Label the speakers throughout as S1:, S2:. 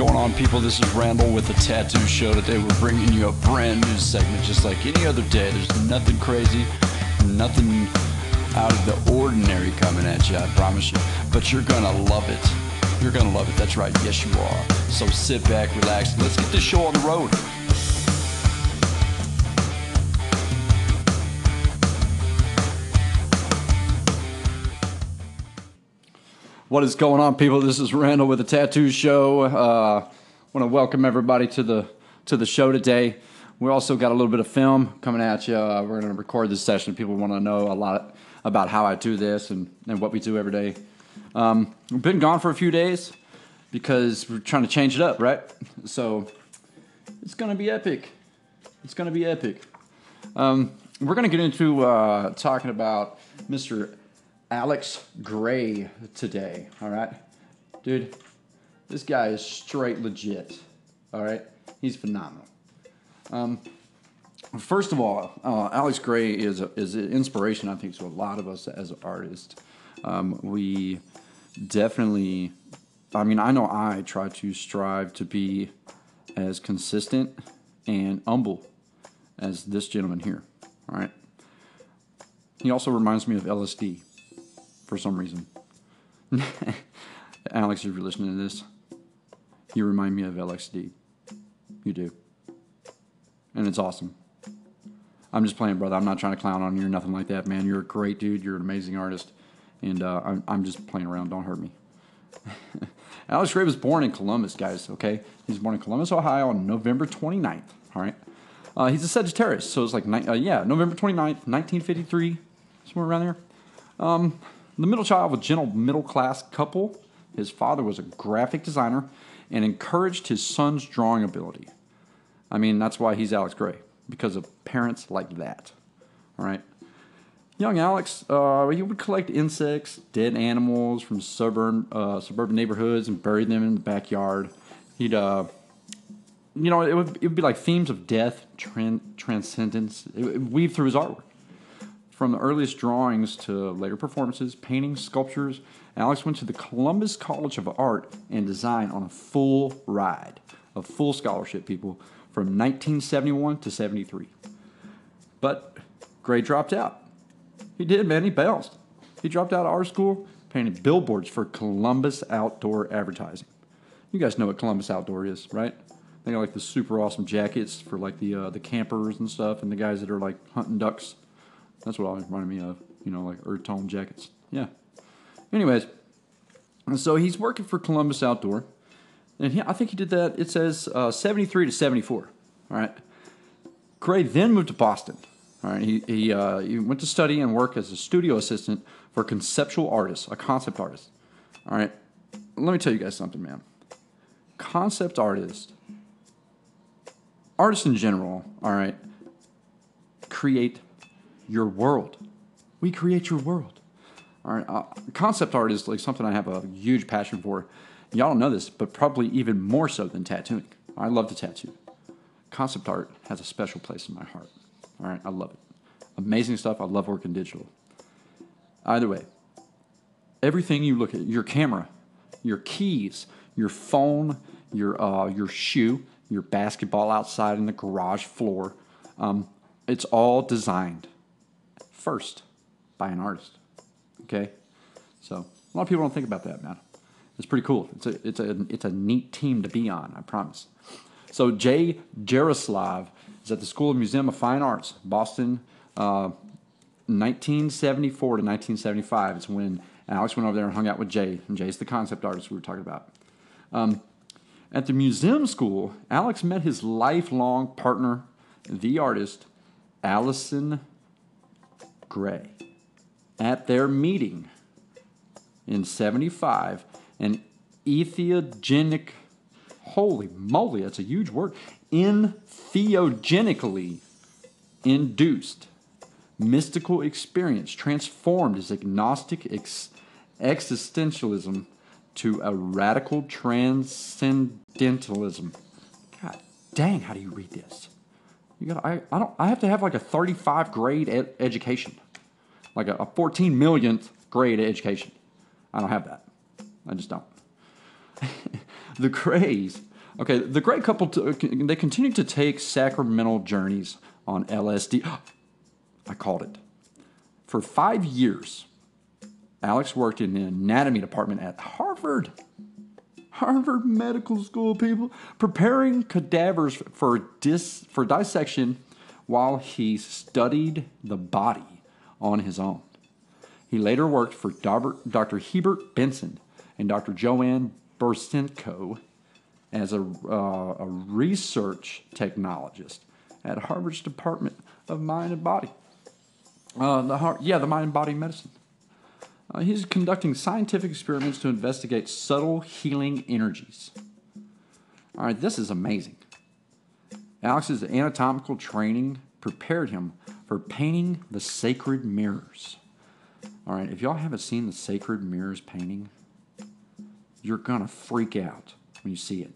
S1: Going on, people? This is Randall with the Tattoo Show. Today, we're bringing you a brand new segment, just like any other day. There's nothing crazy, nothing out of the ordinary coming at you, I promise you. But you're gonna love it. You're gonna love it. That's right. Yes, you are. So sit back, relax. Let's get this show on the road. What is going on, people? This is Randall with the Tattoo Show. Uh, want to welcome everybody to the to the show today. We also got a little bit of film coming at you. Uh, we're going to record this session. People want to know a lot about how I do this and, and what we do every day. Um, we've been gone for a few days because we're trying to change it up, right? So it's going to be epic. It's going to be epic. Um, we're going to get into uh, talking about Mr. Alex Grey today. All right, dude, this guy is straight legit. All right, he's phenomenal. Um, first of all, uh, Alex Grey is a, is an inspiration, I think, to a lot of us as artists. Um, we definitely, I mean, I know I try to strive to be as consistent and humble as this gentleman here. All right. He also reminds me of LSD for some reason. Alex, if you're listening to this, you remind me of LSD. You do. And it's awesome. I'm just playing, brother. I'm not trying to clown on you or nothing like that, man. You're a great dude. You're an amazing artist. And uh, I'm, I'm just playing around. Don't hurt me. Alex Grey was born in Columbus, guys, okay? He was born in Columbus, Ohio on November 29th, all right? Uh, he's a Sagittarius, so it's like, uh, yeah, November 29th, 1953, somewhere around there. Um, the middle child of a gentle middle class couple. His father was a graphic designer and encouraged his son's drawing ability. I mean, that's why he's Alex Grey, because of parents like that. All right. Young Alex, uh, he would collect insects, dead animals from suburban uh, suburban neighborhoods and bury them in the backyard. He'd, uh, you know, it would, it would be like themes of death, tran- transcendence. It would weave through his artwork. From the earliest drawings to later performances, paintings, sculptures, Alex went to the Columbus College of Art and Design on a full ride, a full scholarship, people, from 1971 to 73. But Grey dropped out. He did, man. He bounced. He dropped out of art school, painted billboards for Columbus Outdoor Advertising. You guys know what Columbus Outdoor is, right? They got like the super awesome jackets for like the uh, the campers and stuff, and the guys that are like hunting ducks that's what it reminded me of. You know, like earth tone jackets. Yeah. Anyways, so he's working for Columbus Outdoor, and he, I think he did that. It says uh, 73 to 74. All right. Grey then moved to Boston. All right. He he, uh, he went to study and work as a studio assistant for conceptual artist, a concept artist. All right. Let me tell you guys something, man. Concept artist, artists in general, all right, create your world. We create your world. All right, uh, concept art is like something I have a huge passion for. Y'all know this, but probably even more so than tattooing. I love to tattoo. Concept art has a special place in my heart. All right, I love it. Amazing stuff. I love working digital. Either way, everything you look at, your camera, your keys, your phone, your uh, your shoe, your basketball outside in the garage floor, um, it's all designed first by an artist. Okay, so a lot of people don't think about that, man. It's pretty cool. It's a it's a it's a neat team to be on. I promise. So Jay Jaroslav is at the School of Museum of Fine Arts, Boston, uh, 1974 to 1975. It's when Alex went over there and hung out with Jay, and Jay's the concept artist we were talking about. Um, at the museum school, Alex met his lifelong partner, the artist Allison Grey. At their meeting in 75, an entheogenic, holy moly, that's a huge word, entheogenically induced mystical experience transformed his agnostic ex- existentialism to a radical transcendentalism. God dang, how do you read this? You got I, I don't I have to have like a 35 grade ed- education. Like a, a 14 millionth grade education. I don't have that. I just don't. the Greys. Okay, the Grey couple t- uh, they continue to take sacramental journeys on LSD. I called it. For five years, Alex worked in the anatomy department at Harvard. Harvard Medical School, people, preparing cadavers for, dis, for dissection while he studied the body on his own. He later worked for Dr. Herbert Benson and Dr. Joanne Borysenko as a, uh, a research technologist at Harvard's Department of Mind and Body. Uh, the yeah, the mind and body medicine. Uh, he's conducting scientific experiments to investigate subtle healing energies. All right, this is amazing. Alex's anatomical training prepared him for painting the sacred mirrors. All right, if y'all haven't seen the sacred mirrors painting, you're gonna freak out when you see it.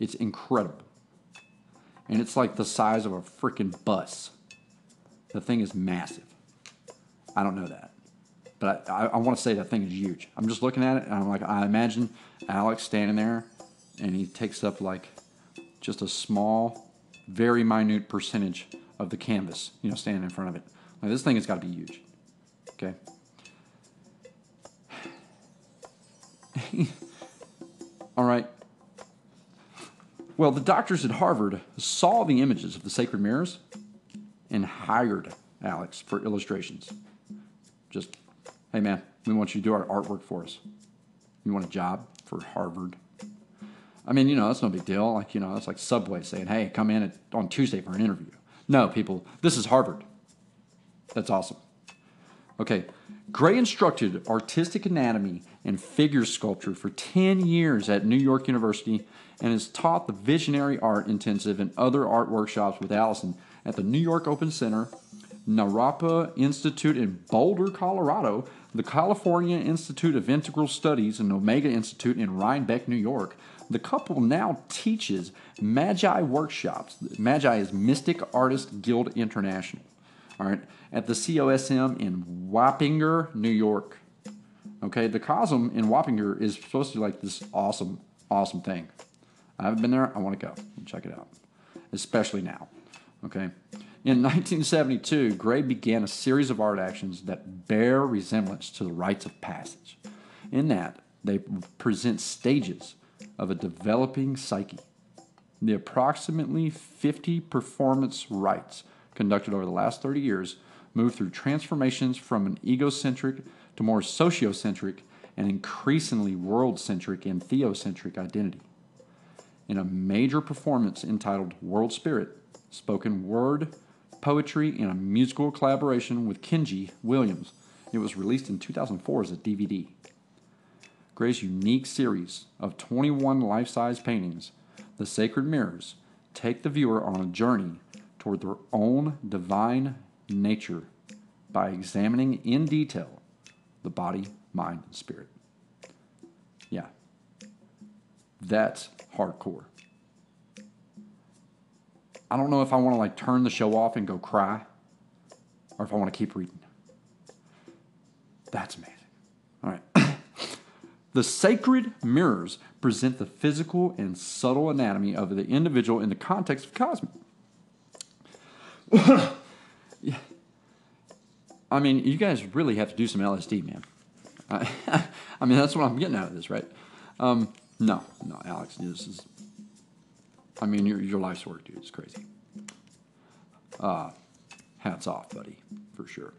S1: It's incredible. And it's like the size of a freaking bus. The thing is massive. I don't know that. But I, I, I want to say that thing is huge. I'm just looking at it and I'm like, I imagine Alex standing there and he takes up like just a small, very minute percentage of the canvas, you know, standing in front of it. Like, this thing has got to be huge. Okay. All right. Well, the doctors at Harvard saw the images of the sacred mirrors and hired Alex for illustrations. Just, hey man, we want you to do our artwork for us. You want a job for Harvard? I mean, you know, that's no big deal. Like, you know, it's like Subway saying, hey, come in at, on Tuesday for an interview. No, people, this is Harvard. That's awesome. Okay, Grey instructed artistic anatomy and figure sculpture for 10 years at New York University and has taught the visionary art intensive and other art workshops with Allison at the New York Open Center, Naropa Institute in Boulder, Colorado, the California Institute of Integral Studies and Omega Institute in Rhinebeck, New York. The couple now teaches Magi workshops. Magi is Mystic Artist Guild International. All right, at the COSM in Wappinger, New York. Okay, the COSM in Wappinger is supposed to be like this awesome, awesome thing. I haven't been there. I want to go check it out, especially now. Okay. In 1972, Grey began a series of art actions that bear resemblance to the rites of passage, in that they present stages of a developing psyche. The approximately 50 performance rites conducted over the last 30 years move through transformations from an egocentric to more sociocentric and increasingly world centric and theocentric identity. In a major performance entitled World Spirit, spoken word, poetry, and a musical collaboration with Kenji Williams, it was released in 2004 as a DVD. Grey's unique series of 21 life size paintings, The Sacred Mirrors, take the viewer on a journey toward their own divine nature by examining in detail the body, mind, and spirit. Yeah. That's hardcore. I don't know if I want to like turn the show off and go cry or if I want to keep reading. That's amazing. All right. the sacred mirrors present the physical and subtle anatomy of the individual in the context of cosmic. yeah. I mean, you guys really have to do some LSD, man. I, I mean, that's what I'm getting out of this, right? Um, no, no, Alex, this is. I mean, your your life's work, dude. It's crazy. Uh, hats off, buddy, for sure.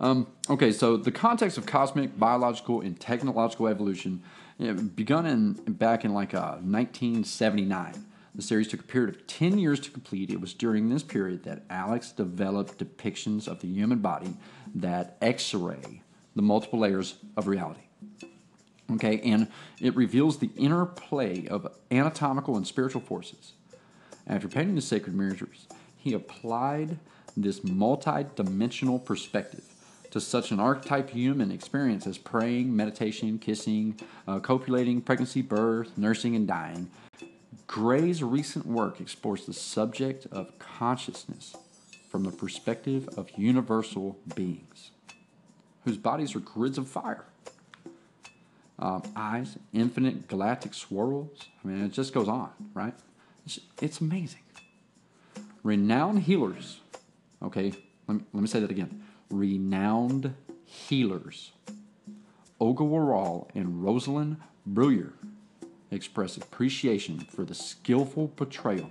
S1: Um, okay, so the context of cosmic, biological, and technological evolution you know, begun in back in like uh, 1979. The series took a period of 10 years to complete. It was during this period that Alex developed depictions of the human body that x ray the multiple layers of reality. Okay, and it reveals the interplay of anatomical and spiritual forces. After painting the sacred mirrors, he applied this multi-dimensional perspective to such an archetype human experience as praying, meditation, kissing, uh, copulating, pregnancy, birth, nursing, and dying. Grey's recent work explores the subject of consciousness from the perspective of universal beings, whose bodies are grids of fire um, eyes, infinite galactic swirls. I mean, it just goes on, right? It's, amazing. Renowned healers. Okay, let me, let me say that again. Renowned healers. Olga Worrall and Rosalind Bruyere express appreciation for the skillful portrayal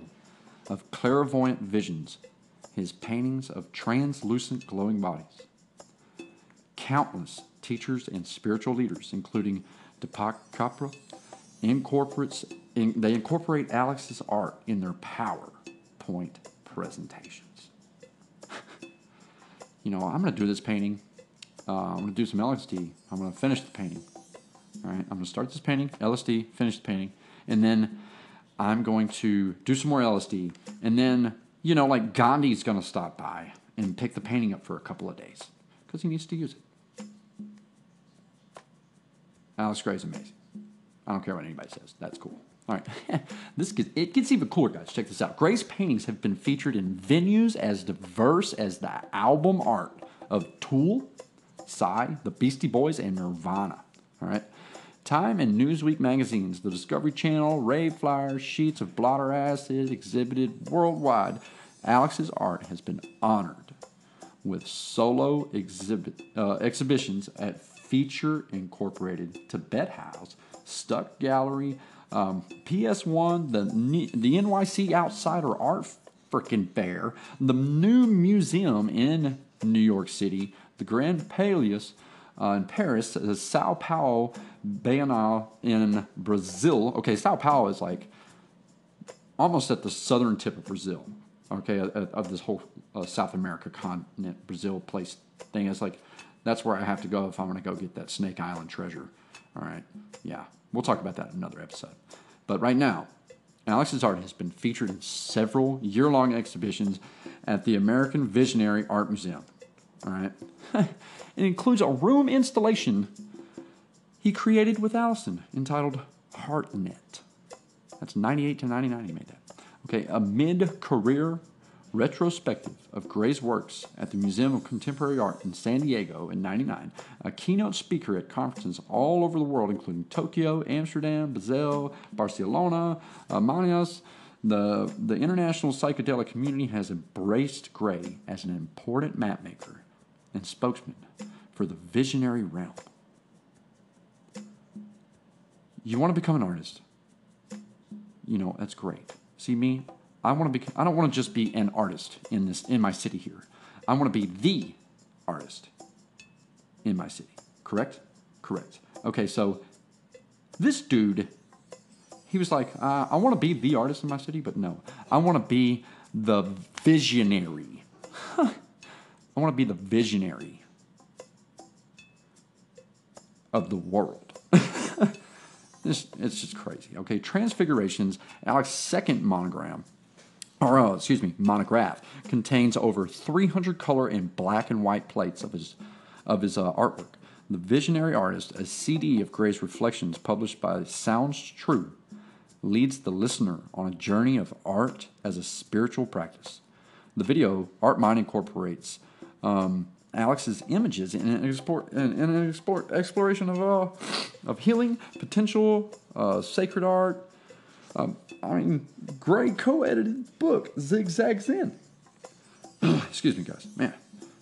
S1: of clairvoyant visions, his paintings of translucent glowing bodies. Countless teachers and spiritual leaders, including Deepak Chopra, incorporates, in, they incorporate Alex's art in their PowerPoint presentations. you know, I'm going to do this painting. Uh, I'm going to do some LSD. I'm going to finish the painting. All right, I'm going to start this painting, LSD, finish the painting, and then I'm going to do some more LSD. And then, you know, like Gandhi's going to stop by and pick the painting up for a couple of days because he needs to use it. Alex Grey's amazing. I don't care what anybody says. That's cool. All right, this gets, it gets even cooler, guys. Check this out. Grey's paintings have been featured in venues as diverse as the album art of Tool, Psy, the Beastie Boys, and Nirvana. All right. Time and Newsweek magazines, the Discovery Channel, rave flyers, sheets of blotter acid exhibited worldwide. Alex's art has been honored with solo exhibit, uh, exhibitions at Feature Incorporated, Tibet House, Stux Gallery, um, PS1, the, the NYC Outsider Art freaking Fair, the new museum in New York City, the Grand Palais uh, in Paris, the Sao Paulo Bienal in Brazil. Okay, Sao Paulo is like almost at the southern tip of Brazil. Okay, of, of this whole uh, South America continent, Brazil place thing. It's like that's where I have to go if I'm going to go get that Snake Island treasure. All right, yeah, we'll talk about that in another episode. But right now, Alex's art has been featured in several year-long exhibitions at the American Visionary Art Museum. All right, it includes a room installation he created with Allison entitled HeartNet. That's 98 to 99 he made that. Okay, a mid-career retrospective of Grey's works at the Museum of Contemporary Art in San Diego in 99, a keynote speaker at conferences all over the world, including Tokyo, Amsterdam, Basel, Barcelona, uh, Manaus. The, the international psychedelic community has embraced Grey as an important mapmaker and spokesman for the visionary realm. You want to become an artist. You know, that's great. See me? I want to be I don't want to just be an artist in this in my city here. I want to be the artist in my city. Correct? Correct. Okay, so this dude he was like, uh, I want to be the artist in my city, but no. I want to be the visionary. I want to be the visionary of the world. This, it's just crazy. Okay, Transfigurations, Alex's second monogram, or uh, excuse me, monograph, contains over 300 color and black and white plates of his of his uh, artwork. The Visionary Artist, a CD of Grey's reflections published by Sounds True, leads the listener on a journey of art as a spiritual practice. The video, Art Mind, incorporates um, Alex's images in an, explore, in, in an exploration of, uh, of healing, potential, uh, sacred art. Um, I mean, Grey co edited book, Zigzag Zen. Excuse me, guys. Man,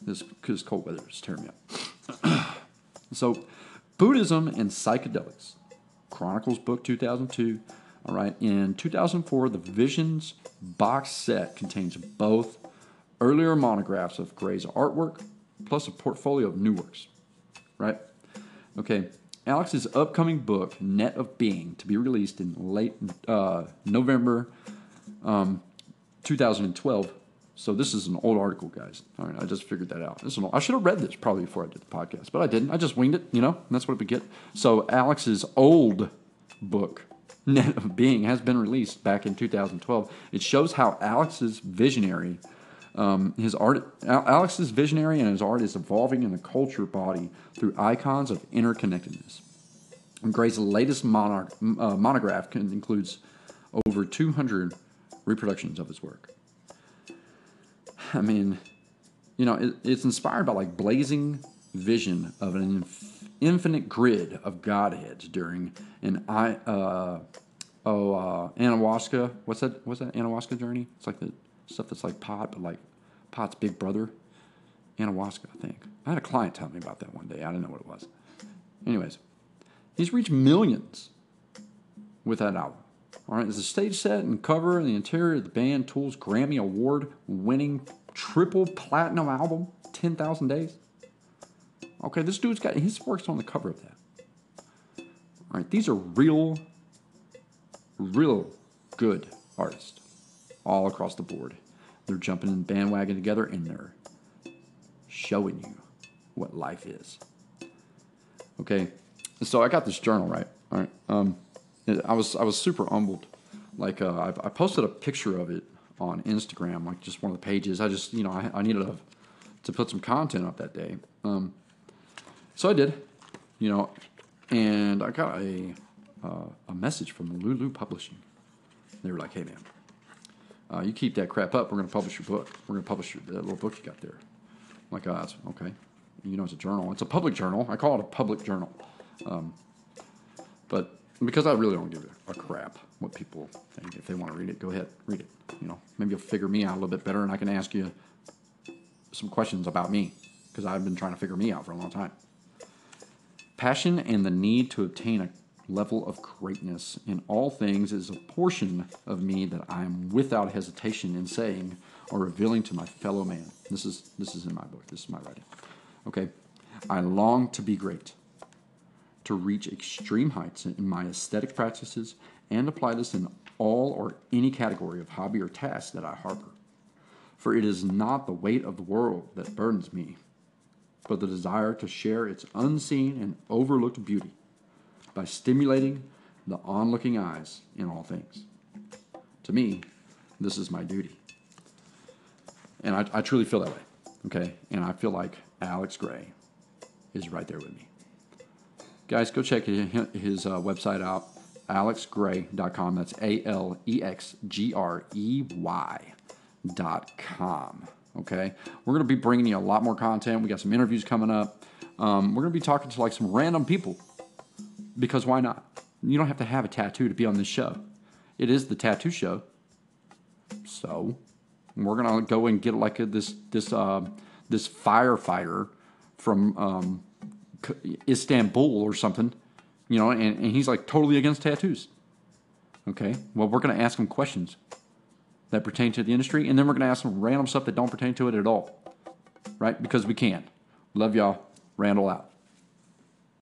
S1: this, this cold weather is tearing me up. so, Buddhism and Psychedelics, Chronicles Book 2002. All right, in 2004, the Visions box set contains both earlier monographs of Grey's artwork plus a portfolio of new works. Right? Okay. Alex's upcoming book, Net of Being, to be released in late uh, November um, 2012. So this is an old article, guys. All right, I just figured that out. This is old, I should have read this probably before I did the podcast, but I didn't. I just winged it, you know. that's what we get. So Alex's old book, Net of Being, has been released back in 2012. It shows how Alex's visionary um, his art, Alex is visionary, and his art is evolving in the culture body through icons of interconnectedness. And Grey's latest monarch, uh, monograph includes over 200 reproductions of his work. I mean, you know, it, it's inspired by like blazing vision of an infinite grid of godheads during an I uh, oh uh. What's that? What's that ayahuasca journey? It's like the stuff that's like pot, but like pot's big brother. Ayahuasca, I think. I had a client tell me about that one day. I didn't know what it was. Anyways, he's reached millions with that album. All right, it's a stage set and cover and the interior of the band Tool's Grammy Award winning triple platinum album, 10,000 Days. Okay, this dude's got, his work's on the cover of that. All right, these are real, real good artists all across the board. They're jumping in bandwagon together and they're showing you what life is. Okay, so I got this journal right. All right, um, I was I was super humbled. Like uh, I, I, posted a picture of it on Instagram, like just one of the pages. I just you know I, I needed a, to put some content up that day. Um, so I did, you know, and I got a uh, a message from Lulu Publishing. They were like, "Hey man, uh, you keep that crap up. We're going to publish your book. We're going to publish your, that little book you got there." I'm like, oh, okay. You know, it's a journal. It's a public journal. I call it a public journal. Um, but because I really don't give a crap what people think. If they want to read it, go ahead, read it. You know, maybe you'll figure me out a little bit better, and I can ask you some questions about me because I've been trying to figure me out for a long time. Passion and the need to obtain a level of greatness in all things is a portion of me that I am without hesitation in saying or revealing to my fellow man. This is this is in my book. This is my writing. Okay, I long to be great, to reach extreme heights in my aesthetic practices, and apply this in all or any category of hobby or task that I harbor. For it is not the weight of the world that burdens me, but the desire to share its unseen and overlooked beauty by stimulating the onlooking eyes in all things. To me, this is my duty. And I, I truly feel that way. Okay. And I feel like Alex Grey is right there with me. Guys, go check his uh, website out, alexgrey.com. That's A L E X G R E Y.com. Okay. We're going to be bringing you a lot more content. We got some interviews coming up. Um, we're going to be talking to like some random people because why not? You don't have to have a tattoo to be on this show. It is the tattoo show. So we're gonna go and get like a, this this uh, this firefighter from um, Istanbul or something, you know, and, and he's like totally against tattoos. Okay, well we're gonna ask him questions that pertain to the industry, and then we're gonna ask him random stuff that don't pertain to it at all, right? Because we can. Love y'all. Randall out.